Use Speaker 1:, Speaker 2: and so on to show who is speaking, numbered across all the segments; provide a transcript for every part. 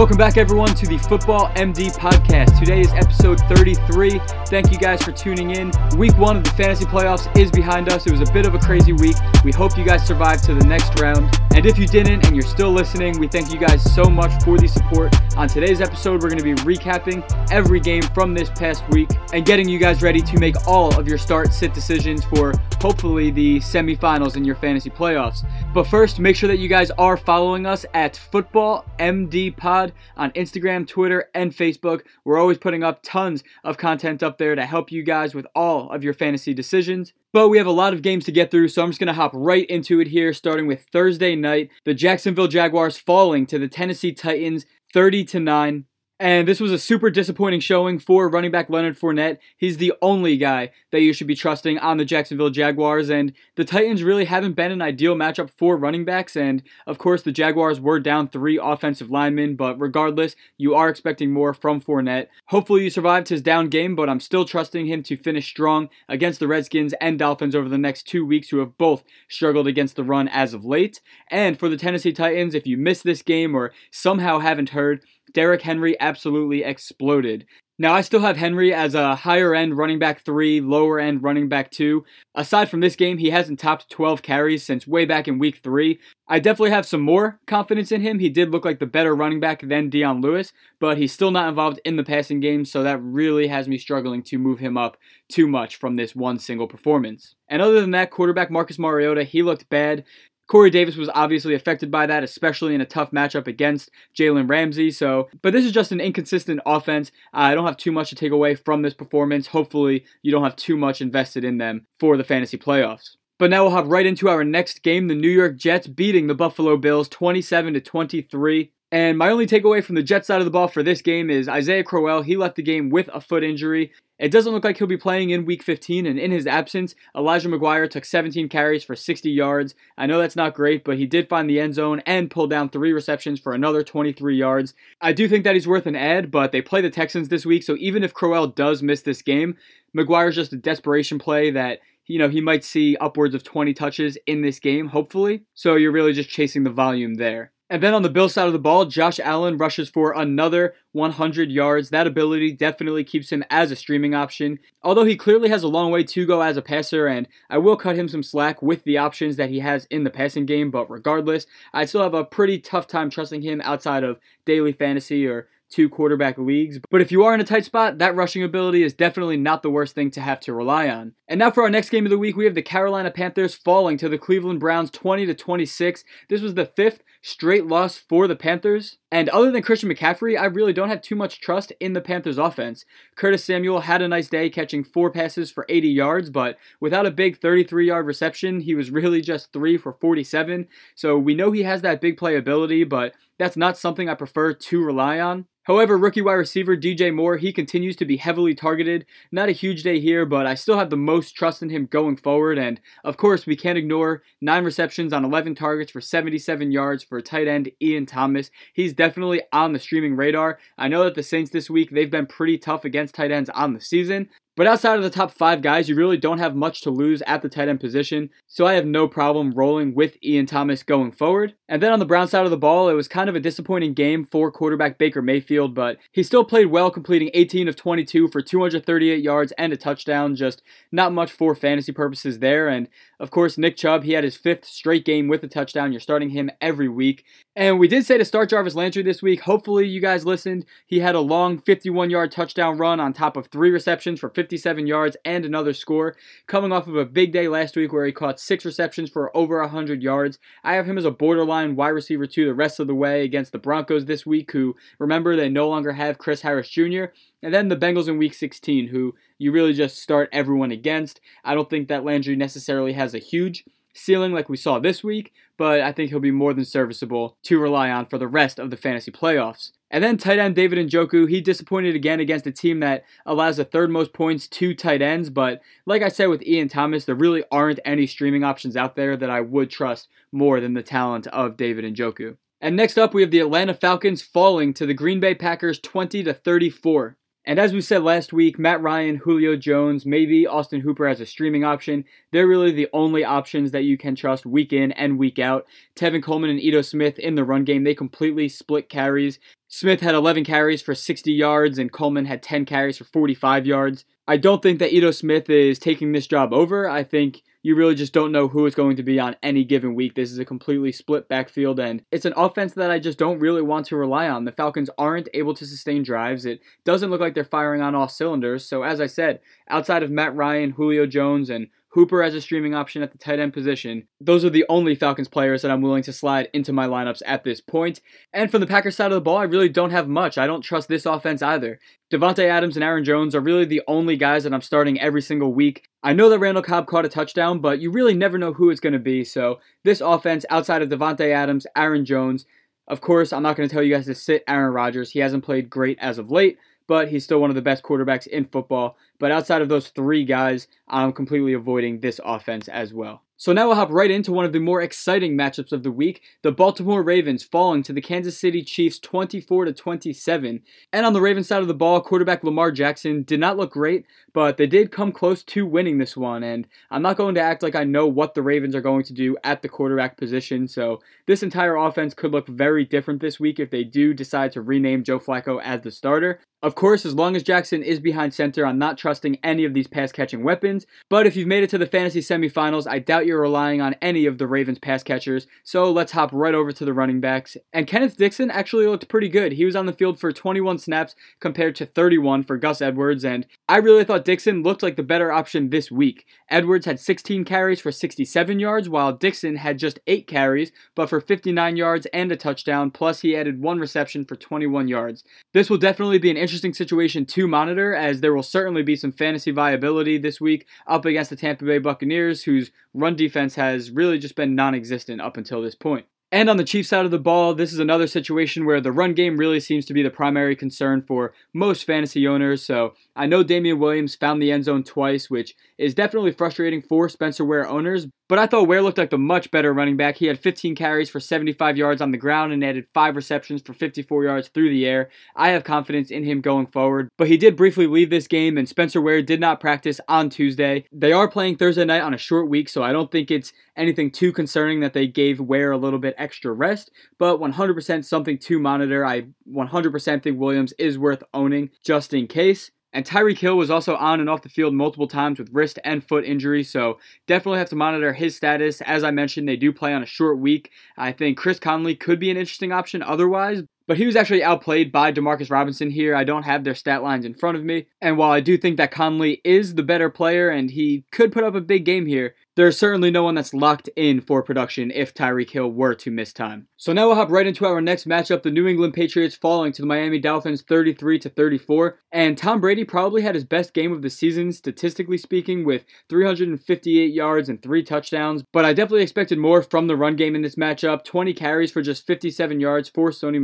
Speaker 1: Welcome back, everyone, to the Football MD podcast. Today is episode 33. Thank you guys for tuning in. Week one of the fantasy playoffs is behind us. It was a bit of a crazy week. We hope you guys survive to the next round. And if you didn't and you're still listening, we thank you guys so much for the support. On today's episode, we're going to be recapping every game from this past week and getting you guys ready to make all of your start sit decisions for hopefully the semifinals in your fantasy playoffs. But first, make sure that you guys are following us at Football MD Pod on Instagram, Twitter, and Facebook. We're always putting up tons of content up there to help you guys with all of your fantasy decisions. But we have a lot of games to get through, so I'm just going to hop right into it here, starting with Thursday night. The Jacksonville Jaguars falling to the Tennessee Titans 30 to 9. And this was a super disappointing showing for running back Leonard Fournette. He's the only guy that you should be trusting on the Jacksonville Jaguars. And the Titans really haven't been an ideal matchup for running backs. And of course, the Jaguars were down three offensive linemen. But regardless, you are expecting more from Fournette. Hopefully, you survived his down game, but I'm still trusting him to finish strong against the Redskins and Dolphins over the next two weeks, who have both struggled against the run as of late. And for the Tennessee Titans, if you missed this game or somehow haven't heard, Derrick Henry absolutely exploded. Now, I still have Henry as a higher end running back three, lower end running back two. Aside from this game, he hasn't topped 12 carries since way back in week three. I definitely have some more confidence in him. He did look like the better running back than Dion Lewis, but he's still not involved in the passing game, so that really has me struggling to move him up too much from this one single performance. And other than that, quarterback Marcus Mariota, he looked bad. Corey Davis was obviously affected by that, especially in a tough matchup against Jalen Ramsey. So, but this is just an inconsistent offense. I don't have too much to take away from this performance. Hopefully, you don't have too much invested in them for the fantasy playoffs. But now we'll hop right into our next game, the New York Jets beating the Buffalo Bills 27 to 23. And my only takeaway from the Jets side of the ball for this game is Isaiah Crowell. He left the game with a foot injury. It doesn't look like he'll be playing in week 15, and in his absence, Elijah McGuire took 17 carries for 60 yards. I know that's not great, but he did find the end zone and pulled down three receptions for another 23 yards. I do think that he's worth an ad, but they play the Texans this week, so even if Crowell does miss this game, McGuire's just a desperation play that you know, he might see upwards of 20 touches in this game, hopefully. So you're really just chasing the volume there. And then on the Bill side of the ball, Josh Allen rushes for another 100 yards. That ability definitely keeps him as a streaming option. Although he clearly has a long way to go as a passer, and I will cut him some slack with the options that he has in the passing game, but regardless, I still have a pretty tough time trusting him outside of daily fantasy or two quarterback leagues. But if you are in a tight spot, that rushing ability is definitely not the worst thing to have to rely on. And now for our next game of the week, we have the Carolina Panthers falling to the Cleveland Browns 20 to 26. This was the fifth straight loss for the Panthers. And other than Christian McCaffrey, I really don't have too much trust in the Panthers offense. Curtis Samuel had a nice day catching four passes for 80 yards, but without a big 33 yard reception, he was really just 3 for 47. So we know he has that big play ability, but that's not something I prefer to rely on. However, rookie wide receiver DJ Moore, he continues to be heavily targeted. Not a huge day here, but I still have the most trust in him going forward. And of course, we can't ignore 9 receptions on 11 targets for 77 yards for tight end Ian Thomas. He's definitely on the streaming radar. I know that the Saints this week, they've been pretty tough against tight ends on the season, but outside of the top five guys, you really don't have much to lose at the tight end position, so I have no problem rolling with Ian Thomas going forward. And then on the Brown side of the ball, it was kind of a disappointing game for quarterback Baker Mayfield, but he still played well, completing 18 of 22 for 238 yards and a touchdown, just not much for fantasy purposes there. And of course, Nick Chubb, he had his fifth straight game with a touchdown. You're starting him every week. And we did say to start Jarvis Landry this week. Hopefully, you guys listened. He had a long 51 yard touchdown run on top of three receptions for 57 yards and another score, coming off of a big day last week where he caught six receptions for over 100 yards. I have him as a borderline wide receiver two the rest of the way against the Broncos this week, who remember they no longer have Chris Harris Jr. And then the Bengals in week 16, who you really just start everyone against. I don't think that Landry necessarily has a huge ceiling like we saw this week, but I think he'll be more than serviceable to rely on for the rest of the fantasy playoffs. And then tight end David Njoku, he disappointed again against a team that allows the third most points to tight ends. But like I said with Ian Thomas, there really aren't any streaming options out there that I would trust more than the talent of David Njoku. And next up, we have the Atlanta Falcons falling to the Green Bay Packers 20 to 34. And as we said last week, Matt Ryan, Julio Jones, maybe Austin Hooper as a streaming option. They're really the only options that you can trust week in and week out. Tevin Coleman and Ito Smith in the run game, they completely split carries. Smith had 11 carries for 60 yards, and Coleman had 10 carries for 45 yards. I don't think that Ito Smith is taking this job over. I think you really just don't know who it's going to be on any given week. This is a completely split backfield, and it's an offense that I just don't really want to rely on. The Falcons aren't able to sustain drives. It doesn't look like they're firing on all cylinders. So, as I said, outside of Matt Ryan, Julio Jones, and Hooper as a streaming option at the tight end position. Those are the only Falcons players that I'm willing to slide into my lineups at this point. And from the Packers side of the ball, I really don't have much. I don't trust this offense either. Davante Adams and Aaron Jones are really the only guys that I'm starting every single week. I know that Randall Cobb caught a touchdown, but you really never know who it's going to be. So this offense, outside of Davante Adams, Aaron Jones, of course, I'm not going to tell you guys to sit Aaron Rodgers. He hasn't played great as of late but he's still one of the best quarterbacks in football. But outside of those three guys, I'm completely avoiding this offense as well. So now we'll hop right into one of the more exciting matchups of the week, the Baltimore Ravens falling to the Kansas City Chiefs 24 to 27. And on the Ravens side of the ball, quarterback Lamar Jackson did not look great, but they did come close to winning this one and I'm not going to act like I know what the Ravens are going to do at the quarterback position. So this entire offense could look very different this week if they do decide to rename Joe Flacco as the starter. Of course, as long as Jackson is behind center, I'm not trusting any of these pass catching weapons. But if you've made it to the fantasy semifinals, I doubt you're relying on any of the Ravens pass catchers. So let's hop right over to the running backs. And Kenneth Dixon actually looked pretty good. He was on the field for 21 snaps compared to 31 for Gus Edwards. And I really thought Dixon looked like the better option this week. Edwards had 16 carries for 67 yards, while Dixon had just 8 carries, but for 59 yards and a touchdown. Plus, he added one reception for 21 yards. This will definitely be an interesting situation to monitor, as there will certainly be some fantasy viability this week up against the Tampa Bay Buccaneers, whose run defense has really just been non existent up until this point. And on the Chiefs side of the ball, this is another situation where the run game really seems to be the primary concern for most fantasy owners. So I know Damien Williams found the end zone twice, which is definitely frustrating for Spencer Ware owners, but I thought Ware looked like the much better running back. He had 15 carries for 75 yards on the ground and added 5 receptions for 54 yards through the air. I have confidence in him going forward, but he did briefly leave this game, and Spencer Ware did not practice on Tuesday. They are playing Thursday night on a short week, so I don't think it's anything too concerning that they gave Ware a little bit extra rest, but 100% something to monitor. I 100% think Williams is worth owning just in case. And Tyreek Hill was also on and off the field multiple times with wrist and foot injuries, so definitely have to monitor his status. As I mentioned, they do play on a short week. I think Chris Conley could be an interesting option otherwise, but he was actually outplayed by Demarcus Robinson here. I don't have their stat lines in front of me. And while I do think that Conley is the better player and he could put up a big game here, there's certainly no one that's locked in for production if Tyreek Hill were to miss time. So now we'll hop right into our next matchup, the New England Patriots falling to the Miami Dolphins 33 to 34. And Tom Brady probably had his best game of the season statistically speaking with 358 yards and 3 touchdowns, but I definitely expected more from the run game in this matchup. 20 carries for just 57 yards for Sony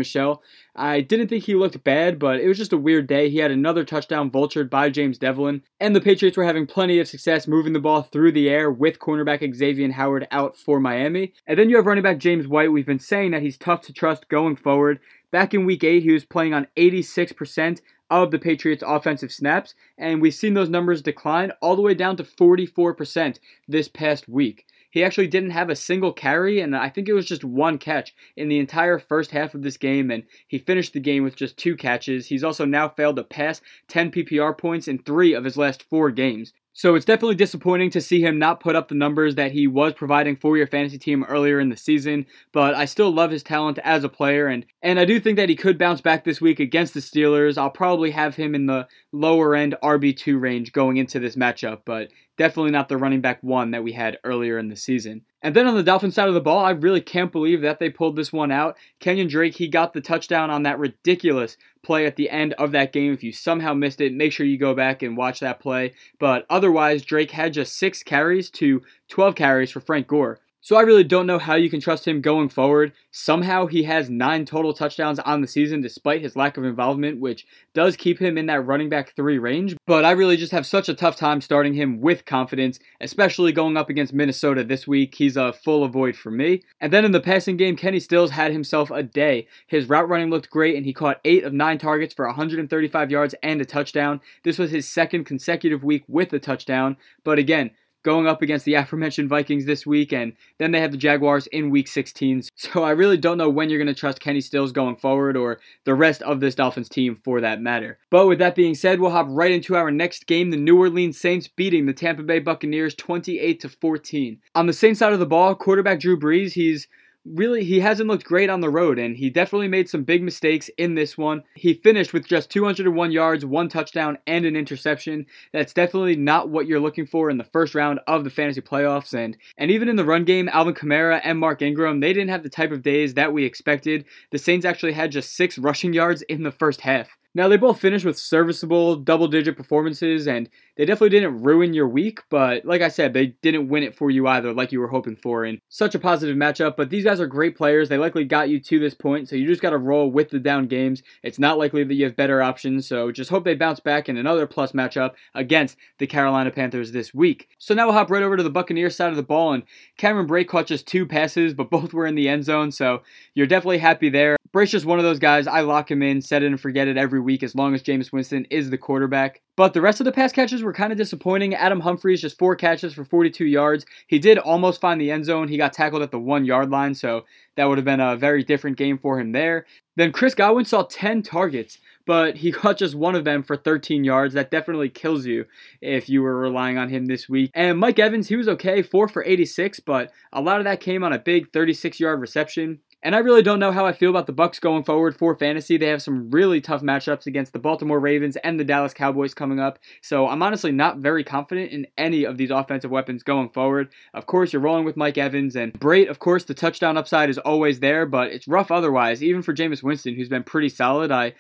Speaker 1: I didn't think he looked bad, but it was just a weird day. He had another touchdown vultured by James Develin, and the Patriots were having plenty of success moving the ball through the air with cornerback Xavier Howard out for Miami. And then you have running back James White. We've been saying that he's tough to trust going forward. Back in week 8, he was playing on 86% of the Patriots' offensive snaps, and we've seen those numbers decline all the way down to 44% this past week. He actually didn't have a single carry, and I think it was just one catch in the entire first half of this game, and he finished the game with just two catches. He's also now failed to pass 10 PPR points in three of his last four games. So it's definitely disappointing to see him not put up the numbers that he was providing for your fantasy team earlier in the season, but I still love his talent as a player and and I do think that he could bounce back this week against the Steelers. I'll probably have him in the lower end RB2 range going into this matchup, but definitely not the running back one that we had earlier in the season. And then on the Dolphins side of the ball, I really can't believe that they pulled this one out. Kenyon Drake, he got the touchdown on that ridiculous play at the end of that game. If you somehow missed it, make sure you go back and watch that play. But otherwise, Drake had just six carries to 12 carries for Frank Gore. So I really don't know how you can trust him going forward. Somehow he has nine total touchdowns on the season despite his lack of involvement, which does keep him in that running back three range. But I really just have such a tough time starting him with confidence, especially going up against Minnesota this week. He's a full avoid for me. And then in the passing game, Kenny Stills had himself a day. His route running looked great, and he caught eight of nine targets for 135 yards and a touchdown. This was his second consecutive week with a touchdown. But again, going up against the aforementioned Vikings this week, and then they have the Jaguars in week 16. So I really don't know when you're going to trust Kenny Stills going forward or the rest of this Dolphins team for that matter. But with that being said, we'll hop right into our next game the New Orleans Saints beating the Tampa Bay Buccaneers 28 to 14. On the Saints side of the ball, quarterback Drew Brees, he's really he hasn't looked great on the road and he definitely made some big mistakes in this one. He finished with just 201 yards, one touchdown and an interception. That's definitely not what you're looking for in the first round of the fantasy playoffs and and even in the run game, Alvin Kamara and Mark Ingram, they didn't have the type of days that we expected. The Saints actually had just 6 rushing yards in the first half. Now, they both finished with serviceable double digit performances, and they definitely didn't ruin your week, but like I said, they didn't win it for you either, like you were hoping for. And such a positive matchup, but these guys are great players. They likely got you to this point, so you just got to roll with the down games. It's not likely that you have better options, so just hope they bounce back in another plus matchup against the Carolina Panthers this week. So now we'll hop right over to the Buccaneers side of the ball, and Cameron Brate caught just two passes, but both were in the end zone, so you're definitely happy there. Brate's just one of those guys. I lock him in, set it and forget it every week as long as Jameis Winston is the quarterback. But the rest of the pass catches were kind of disappointing. Adam Humphries just four catches for 42 yards. He did almost find the end zone. He got tackled at the one yard line, so that would have been a very different game for him there. Then Chris Godwin saw 10 targets, but he caught just one of them for 13 yards. That definitely kills you if you were relying on him this week. And Mike Evans, he was okay, 4 for 86, but a lot of that came on a big 36 yard reception. And I really don't know how I feel about the Bucks going forward for fantasy. They have some really tough matchups against the Baltimore Ravens and the Dallas Cowboys coming up. So I'm honestly not very confident in any of these offensive weapons going forward. Of course, you're rolling with Mike Evans and Brate. Of course, the touchdown upside is always there, but it's rough otherwise. Even for Jameis Winston, who's been pretty solid, I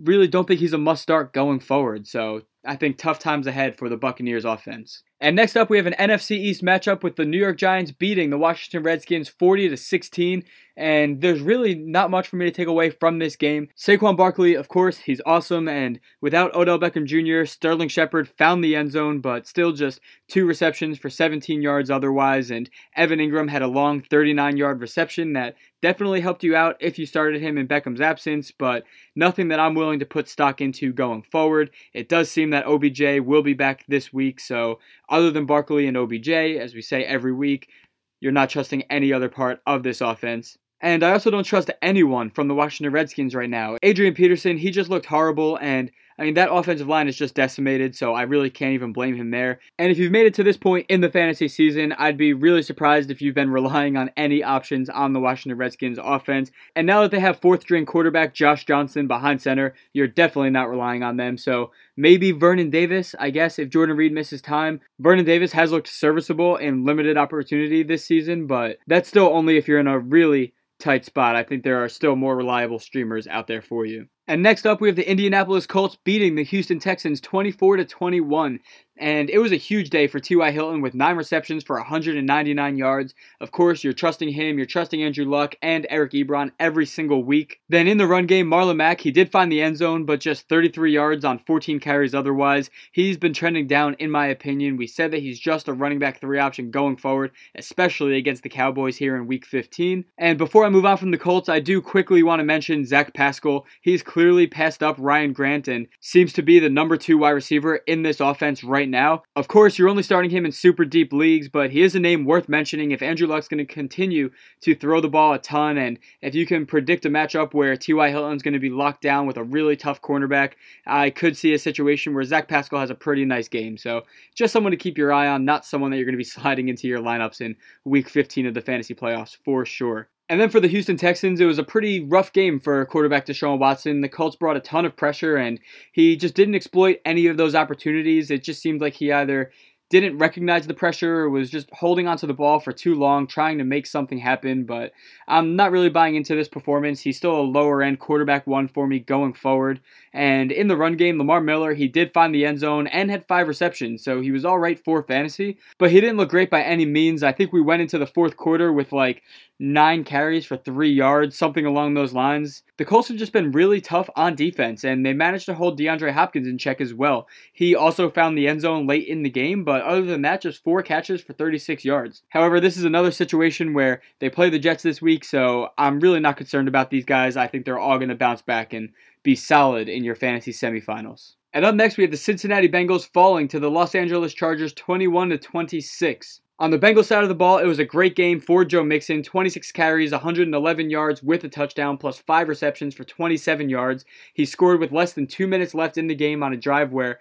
Speaker 1: really don't think he's a must start going forward. So I think tough times ahead for the Buccaneers offense. And next up, we have an NFC East matchup with the New York Giants beating the Washington Redskins 40 to 16 and there's really not much for me to take away from this game. Saquon Barkley, of course, he's awesome, and without Odell Beckham Jr., Sterling Shepard found the end zone, but still just two receptions for 17 yards otherwise, and Evan Engram had a long 39 yard reception that definitely helped you out if you started him in Beckham's absence, but nothing that I'm willing to put stock into going forward. It does seem that OBJ will be back this week, so other than Barkley and OBJ, as we say every week, you're not trusting any other part of this offense. And I also don't trust anyone from the Washington Redskins right now. Adrian Peterson, he just looked horrible, and I mean, that offensive line is just decimated, so I really can't even blame him there. And if you've made it to this point in the fantasy season, I'd be really surprised if you've been relying on any options on the Washington Redskins offense. And now that they have fourth string quarterback Josh Johnson behind center, you're definitely not relying on them. So maybe Vernon Davis, I guess, if Jordan Reed misses time. Vernon Davis has looked serviceable in limited opportunity this season, but that's still only if you're in a really tight spot. I think there are still more reliable streamers out there for you. And next up, we have the Indianapolis Colts beating the Houston Texans 24 to 21. And it was a huge day for T.Y. Hilton with nine receptions for 199 yards. Of course, you're trusting him, you're trusting Andrew Luck and Eric Ebron every single week. Then in the run game, Marlon Mack, he did find the end zone, but just 33 yards on 14 carries otherwise. He's been trending down, in my opinion. We said that he's just a running back three option going forward, especially against the Cowboys here in week 15. And before I move on from the Colts, I do quickly want to mention Zach Pascal. He's clearly passed up Ryan Grant and seems to be the number two wide receiver in this offense right right now. Of course, you're only starting him in super deep leagues, but he is a name worth mentioning if Andrew Luck's going to continue to throw the ball a ton, and if you can predict a matchup where T.Y. Hilton's going to be locked down with a really tough cornerback, I could see a situation where Zach Pascal has a pretty nice game. So just someone to keep your eye on, not someone that you're going to be sliding into your lineups in week 15 of the fantasy playoffs for sure. And then for the Houston Texans, it was a pretty rough game for quarterback Deshaun Watson. The Colts brought a ton of pressure, and he just didn't exploit any of those opportunities. It just seemed like he either didn't recognize the pressure was just holding onto the ball for too long, trying to make something happen. But I'm not really buying into this performance. He's still a lower end quarterback one for me going forward. And in the run game, Lamar Miller, he did find the end zone and had five receptions, so he was all right for fantasy, but he didn't look great by any means. I think we went into the fourth quarter with like nine carries for three yards, something along those lines. The Colts have just been really tough on defense, and they managed to hold DeAndre Hopkins in check as well. He also found the end zone late in the game, but other than that, just four catches for 36 yards. However, this is another situation where they play the Jets this week, so I'm really not concerned about these guys. I think they're all going to bounce back and be solid in your fantasy semifinals. And up next, we have the Cincinnati Bengals falling to the Los Angeles Chargers 21 to 26. On the Bengals side of the ball, it was a great game for Joe Mixon 26 carries, 111 yards with a touchdown, plus 5 receptions for 27 yards. He scored with less than 2 minutes left in the game on a drive where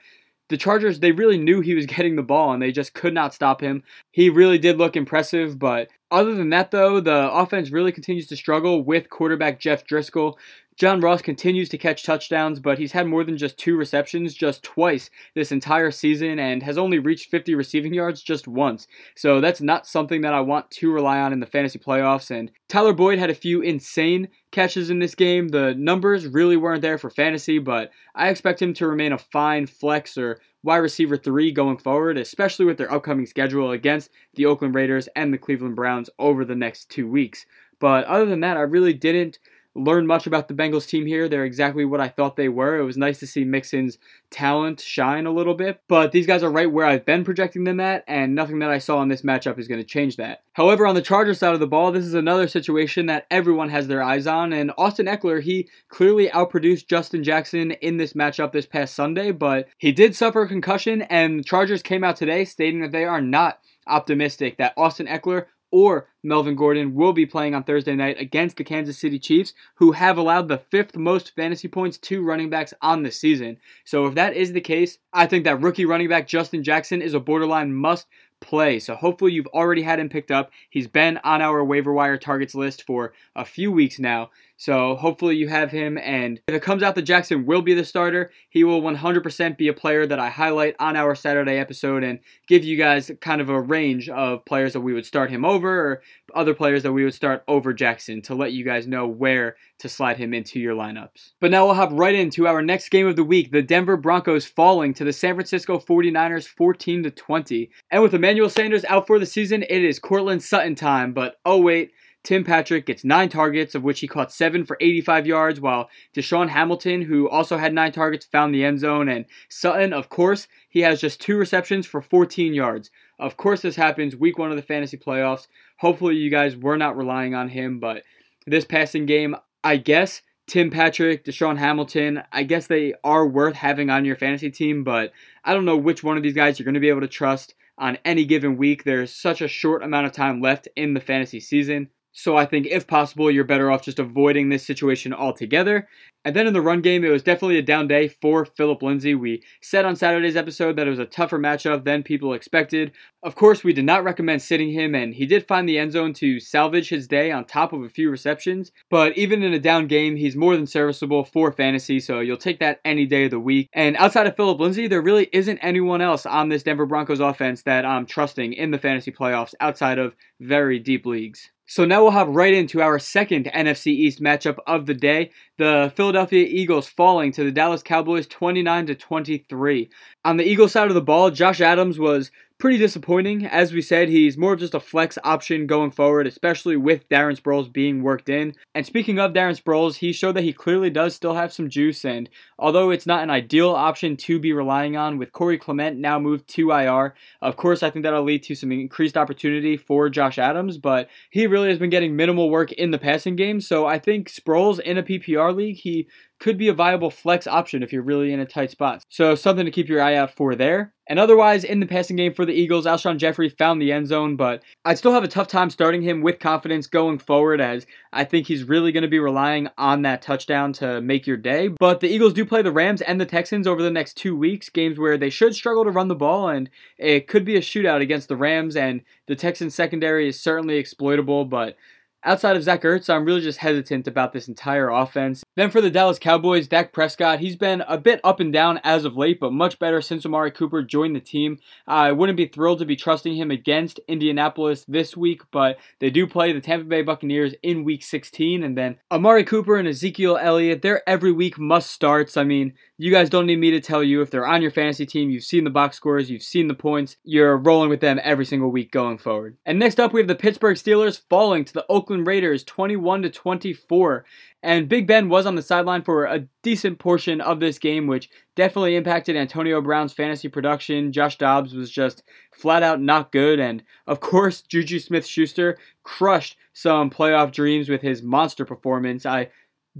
Speaker 1: the Chargers, they really knew he was getting the ball and they just could not stop him. He really did look impressive, but other than that, though, the offense really continues to struggle with quarterback Jeff Driskel. John Ross continues to catch touchdowns, but he's had more than just two receptions just twice this entire season and has only reached 50 receiving yards just once. So that's not something that I want to rely on in the fantasy playoffs. And Tyler Boyd had a few insane catches in this game. The numbers really weren't there for fantasy, but I expect him to remain a fine flex or wide receiver three going forward, especially with their upcoming schedule against the Oakland Raiders and the Cleveland Browns over the next two weeks. But other than that, I really didn't learn much about the Bengals team here. They're exactly what I thought they were. It was nice to see Mixon's talent shine a little bit, but these guys are right where I've been projecting them at, and nothing that I saw in this matchup is going to change that. However, on the Chargers side of the ball, this is another situation that everyone has their eyes on, and Austin Ekeler, he clearly outproduced Justin Jackson in this matchup this past Sunday, but he did suffer a concussion, and the Chargers came out today stating that they are not optimistic that Austin Ekeler or Melvin Gordon will be playing on Thursday night against the Kansas City Chiefs, who have allowed the fifth most fantasy points to running backs on the season. So if that is the case, I think that rookie running back Justin Jackson is a borderline must play. So hopefully you've already had him picked up. He's been on our waiver wire targets list for a few weeks now. So hopefully you have him. And if it comes out that Jackson will be the starter, he will 100% be a player that I highlight on our Saturday episode and give you guys kind of a range of players that we would start him over or other players that we would start over Jackson to let you guys know where to slide him into your lineups. But now we'll hop right into our next game of the week, the Denver Broncos falling to the San Francisco 49ers 14 to 20. And with Emmanuel Sanders out for the season, it is Courtland Sutton time, but oh wait, Tim Patrick gets nine targets, of which he caught seven for 85 yards, while DaeSean Hamilton, who also had nine targets, found the end zone. And Sutton, of course, he has just two receptions for 14 yards. Of course, this happens week one of the fantasy playoffs. Hopefully, you guys were not relying on him, but this passing game, I guess Tim Patrick, DaeSean Hamilton, I guess they are worth having on your fantasy team, but I don't know which one of these guys you're going to be able to trust on any given week. There's such a short amount of time left in the fantasy season. So I think if possible, you're better off just avoiding this situation altogether. And then in the run game, it was definitely a down day for Philip Lindsay. We said on Saturday's episode that it was a tougher matchup than people expected. Of course, we did not recommend sitting him, and he did find the end zone to salvage his day on top of a few receptions. But even in a down game, he's more than serviceable for fantasy, so you'll take that any day of the week. And outside of Philip Lindsay, there really isn't anyone else on this Denver Broncos offense that I'm trusting in the fantasy playoffs outside of very deep leagues. So now we'll hop right into our second NFC East matchup of the day. The Philadelphia Eagles falling to the Dallas Cowboys 29 to 23. On the Eagles side of the ball, Josh Adams was pretty disappointing. As we said, he's more of just a flex option going forward, especially with Darren Sproles being worked in. And speaking of Darren Sproles, he showed that he clearly does still have some juice. And although it's not an ideal option to be relying on, with Corey Clement now moved to IR, of course, I think that'll lead to some increased opportunity for Josh Adams. But he really has been getting minimal work in the passing game. So I think Sproles in a PPR league, he could be a viable flex option if you're really in a tight spot. So something to keep your eye out for there. And otherwise, in the passing game for the Eagles, Alshon Jeffery found the end zone, but I'd still have a tough time starting him with confidence going forward, as I think he's really going to be relying on that touchdown to make your day. But the Eagles do play the Rams and the Texans over the next two weeks, games where they should struggle to run the ball, and it could be a shootout against the Rams, and the Texans secondary is certainly exploitable, but outside of Zach Ertz, I'm really just hesitant about this entire offense. Then for the Dallas Cowboys, Dak Prescott, he's been a bit up and down as of late, but much better since Amari Cooper joined the team. I wouldn't be thrilled to be trusting him against Indianapolis this week, but they do play the Tampa Bay Buccaneers in week 16, and then Amari Cooper and Ezekiel Elliott, they're every week must starts. I mean, you guys don't need me to tell you if they're on your fantasy team, you've seen the box scores, you've seen the points, you're rolling with them every single week going forward. And next up, we have the Pittsburgh Steelers falling to the Oakland Raiders 21 to 24. And Big Ben was on the sideline for a decent portion of this game, which definitely impacted Antonio Brown's fantasy production. Josh Dobbs was just flat out not good. And of course, Juju Smith Schuster crushed some playoff dreams with his monster performance. I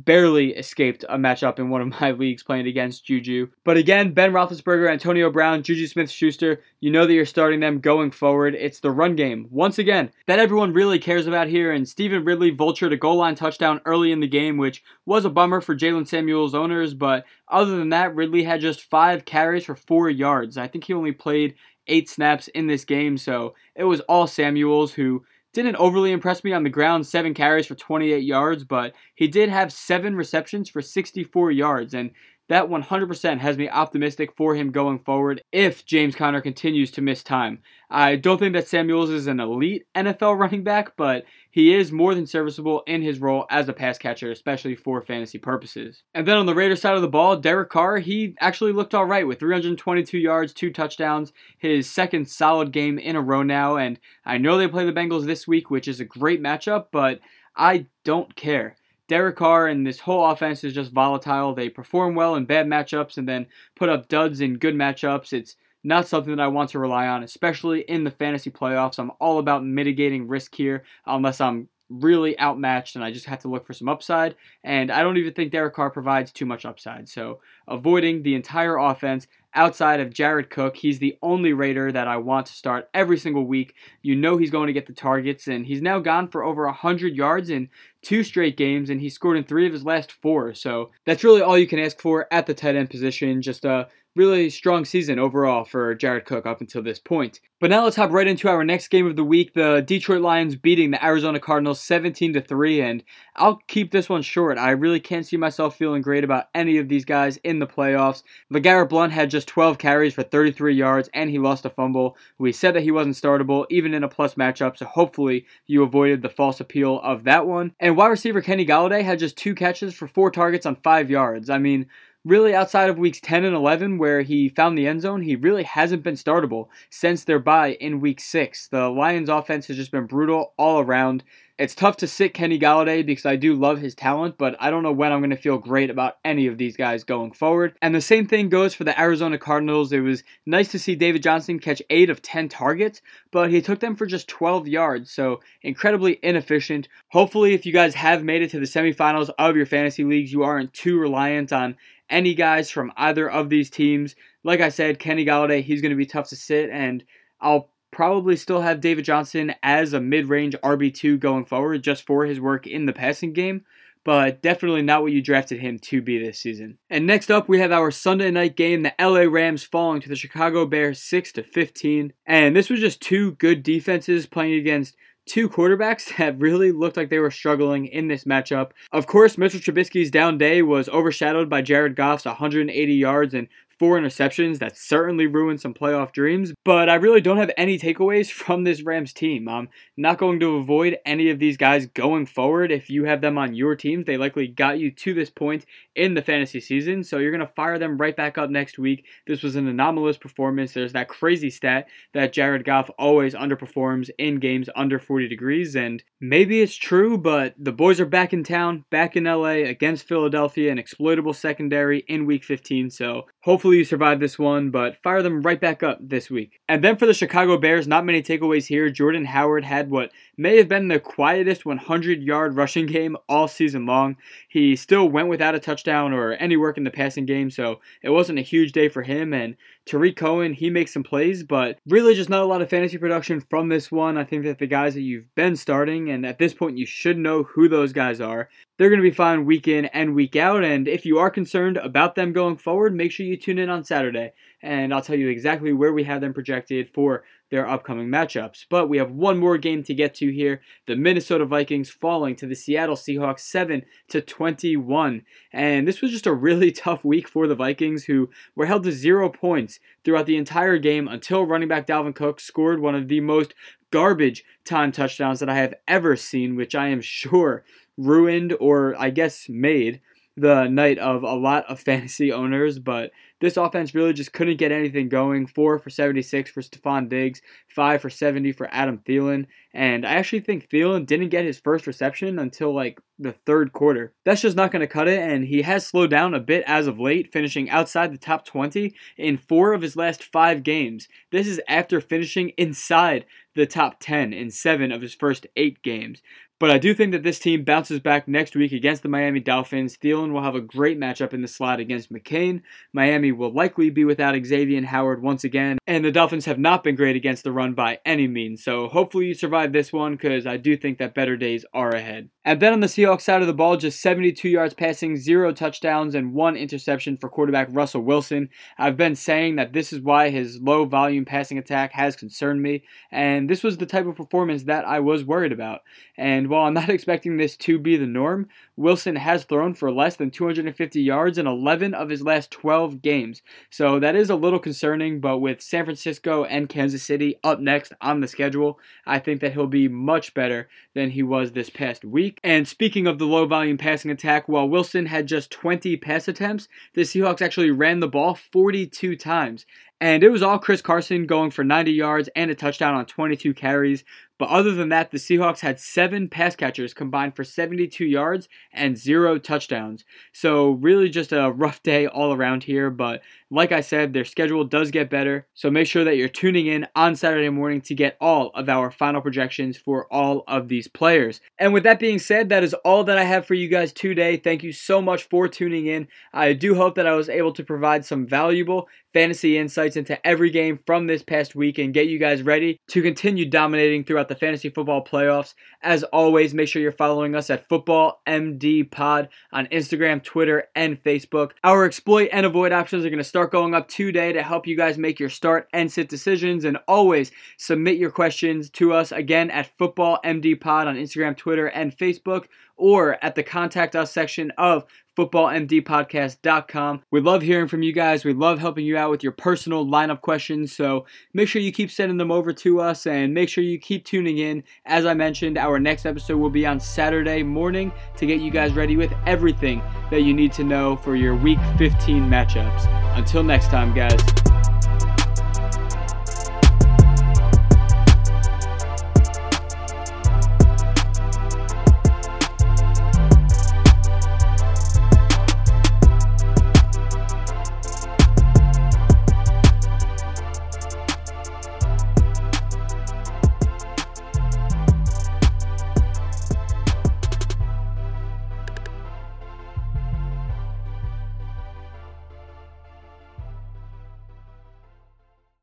Speaker 1: barely escaped a matchup in one of my leagues playing against Juju. But again, Ben Roethlisberger, Antonio Brown, Juju Smith-Schuster, you know that you're starting them going forward. It's the run game once again that everyone really cares about here. And Stevan Ridley vultured a goal line touchdown early in the game, which was a bummer for Jaylen Samuels owners. But other than that, Ridley had just five carries for four yards. I think he only played eight snaps in this game, so it was all Samuels who didn't overly impress me on the ground, seven carries for 28 yards, but he did have seven receptions for 64 yards, and that 100% has me optimistic for him going forward if James Conner continues to miss time. I don't think that Samuels is an elite NFL running back, but he is more than serviceable in his role as a pass catcher, especially for fantasy purposes. And then on the Raiders side of the ball, Derek Carr, he actually looked all right with 322 yards, two touchdowns, his second solid game in a row now. And I know they play the Bengals this week, which is a great matchup, but I don't care. Derek Carr and this whole offense is just volatile. They perform well in bad matchups and then put up duds in good matchups. It's not something that I want to rely on, especially in the fantasy playoffs. I'm all about mitigating risk here unless I'm really outmatched and I just have to look for some upside. And I don't even think Derek Carr provides too much upside. So avoiding the entire offense outside of Jared Cook, he's the only Raider that I want to start every single week. You know he's going to get the targets, and he's now gone for over 100 yards in two straight games, and he scored in three of his last four. So that's really all you can ask for at the tight end position. Just a really strong season overall for Jared Cook up until this point. But now let's hop right into our next game of the week. The Detroit Lions beating the Arizona Cardinals 17 to 3 and I'll keep this one short. I really can't see myself feeling great about any of these guys in the playoffs. LeGarrette Blunt had just 12 carries for 33 yards and he lost a fumble. We said that he wasn't startable even in a plus matchup, so hopefully you avoided the false appeal of that one. And wide receiver Kenny Golladay had just two catches for 4 targets on 5 yards. I mean, really outside of weeks 10 and 11 where he found the end zone, he really hasn't been startable since their bye in week 6. The Lions offense has just been brutal all around. It's tough to sit Kenny Golladay because I do love his talent, but I don't know when I'm going to feel great about any of these guys going forward. And the same thing goes for the Arizona Cardinals. It was nice to see David Johnson catch 8 of 10 targets, but he took them for just 12 yards, so incredibly inefficient. Hopefully, if you guys have made it to the semifinals of your fantasy leagues, you aren't too reliant on any guys from either of these teams. Like I said, Kenny Golladay, he's going to be tough to sit, and I'll probably still have David Johnson as a mid range RB2 going forward just for his work in the passing game, but definitely not what you drafted him to be this season. And next up, we have our Sunday night game, the LA Rams falling to the Chicago Bears 6 to 15. And this was just two good defenses playing against two quarterbacks that really looked like they were struggling in this matchup. Of course, Mitchell Trubisky's down day was overshadowed by Jared Goff's 180 yards and four interceptions. That certainly ruined some playoff dreams. But I really don't have any takeaways from this Rams team. I'm not going to avoid any of these guys going forward. If you have them on your teams, they likely got you to this point in the fantasy season. So you're going to fire them right back up next week. This was an anomalous performance. There's that crazy stat that Jared Goff always underperforms in games under 40 degrees. And maybe it's true, but the boys are back in town, back in LA against Philadelphia, an exploitable secondary in week 15. So hopefully you survive this one, but fire them right back up this week. And then for the Chicago Bears, not many takeaways here. Jordan Howard had what may have been the quietest 100 yard rushing game all season long. He still went without a touchdown or any work in the passing game, so it wasn't a huge day for him. And Tarik Cohen, he makes some plays, but really just not a lot of fantasy production from this one. I think that the guys that you've been starting, and at this point you should know who those guys are, they're going to be fine week in and week out. And if you are concerned about them going forward, make sure you tune in on Saturday and I'll tell you exactly where we have them projected for their upcoming matchups. But we have one more game to get to here. The Minnesota Vikings falling to the Seattle Seahawks 7 to 21. And this was just a really tough week for the Vikings who were held to 0 points throughout the entire game until running back Dalvin Cook scored one of the most garbage time touchdowns that I have ever seen, which I am sure ruined or I guess made the night of a lot of fantasy owners, but this offense really just couldn't get anything going. Four for 76 for Stefon Diggs, five for 70 for Adam Thielen. And I actually think Thielen didn't get his first reception until like the third quarter. That's just not going to cut it, and he has slowed down a bit as of late, finishing outside the top 20 in four of his last five games. This is after finishing inside the top 10 in seven of his first eight games. But I do think that this team bounces back next week against the Miami Dolphins. Thielen will have a great matchup in the slot against McCain. Miami will likely be without Xavier Howard once again, and the Dolphins have not been great against the run by any means. So hopefully you survive this one because I do think that better days are ahead. And then on the Seahawks side of the ball, just 72 yards passing, zero touchdowns, and one interception for quarterback Russell Wilson. I've been saying that this is why his low volume passing attack has concerned me, and this was the type of performance that I was worried about. And while I'm not expecting this to be the norm, Wilson has thrown for less than 250 yards in 11 of his last 12 games. So that is a little concerning, but with San Francisco and Kansas City up next on the schedule, I think that he'll be much better than he was this past week. And speaking of the low volume passing attack, while Wilson had just 20 pass attempts, the Seahawks actually ran the ball 42 times. And it was all Chris Carson going for 90 yards and a touchdown on 22 carries. But other than that, the Seahawks had seven pass catchers combined for 72 yards and zero touchdowns. So, really just a rough day all around here. But like I said, their schedule does get better. So, make sure that you're tuning in on Saturday morning to get all of our final projections for all of these players. And with that being said, that is all that I have for you guys today. Thank you so much for tuning in. I do hope that I was able to provide some valuable fantasy insights into every game from this past week and get you guys ready to continue dominating throughout the fantasy football playoffs. As always, make sure you're following us at Football MD Pod on Instagram, Twitter, and Facebook. Our exploit and avoid options are going to start going up today to help you guys make your start and sit decisions. And always submit your questions to us again at Football MD Pod on Instagram, Twitter, and Facebook, or at the contact us section of footballmdpodcast.com. We love hearing from you guys. We love helping you out with your personal lineup questions. So make sure you keep sending them over to us and make sure you keep tuning in. As I mentioned, our next episode will be on Saturday morning to get you guys ready with everything that you need to know for your week 15 matchups. Until next time, guys.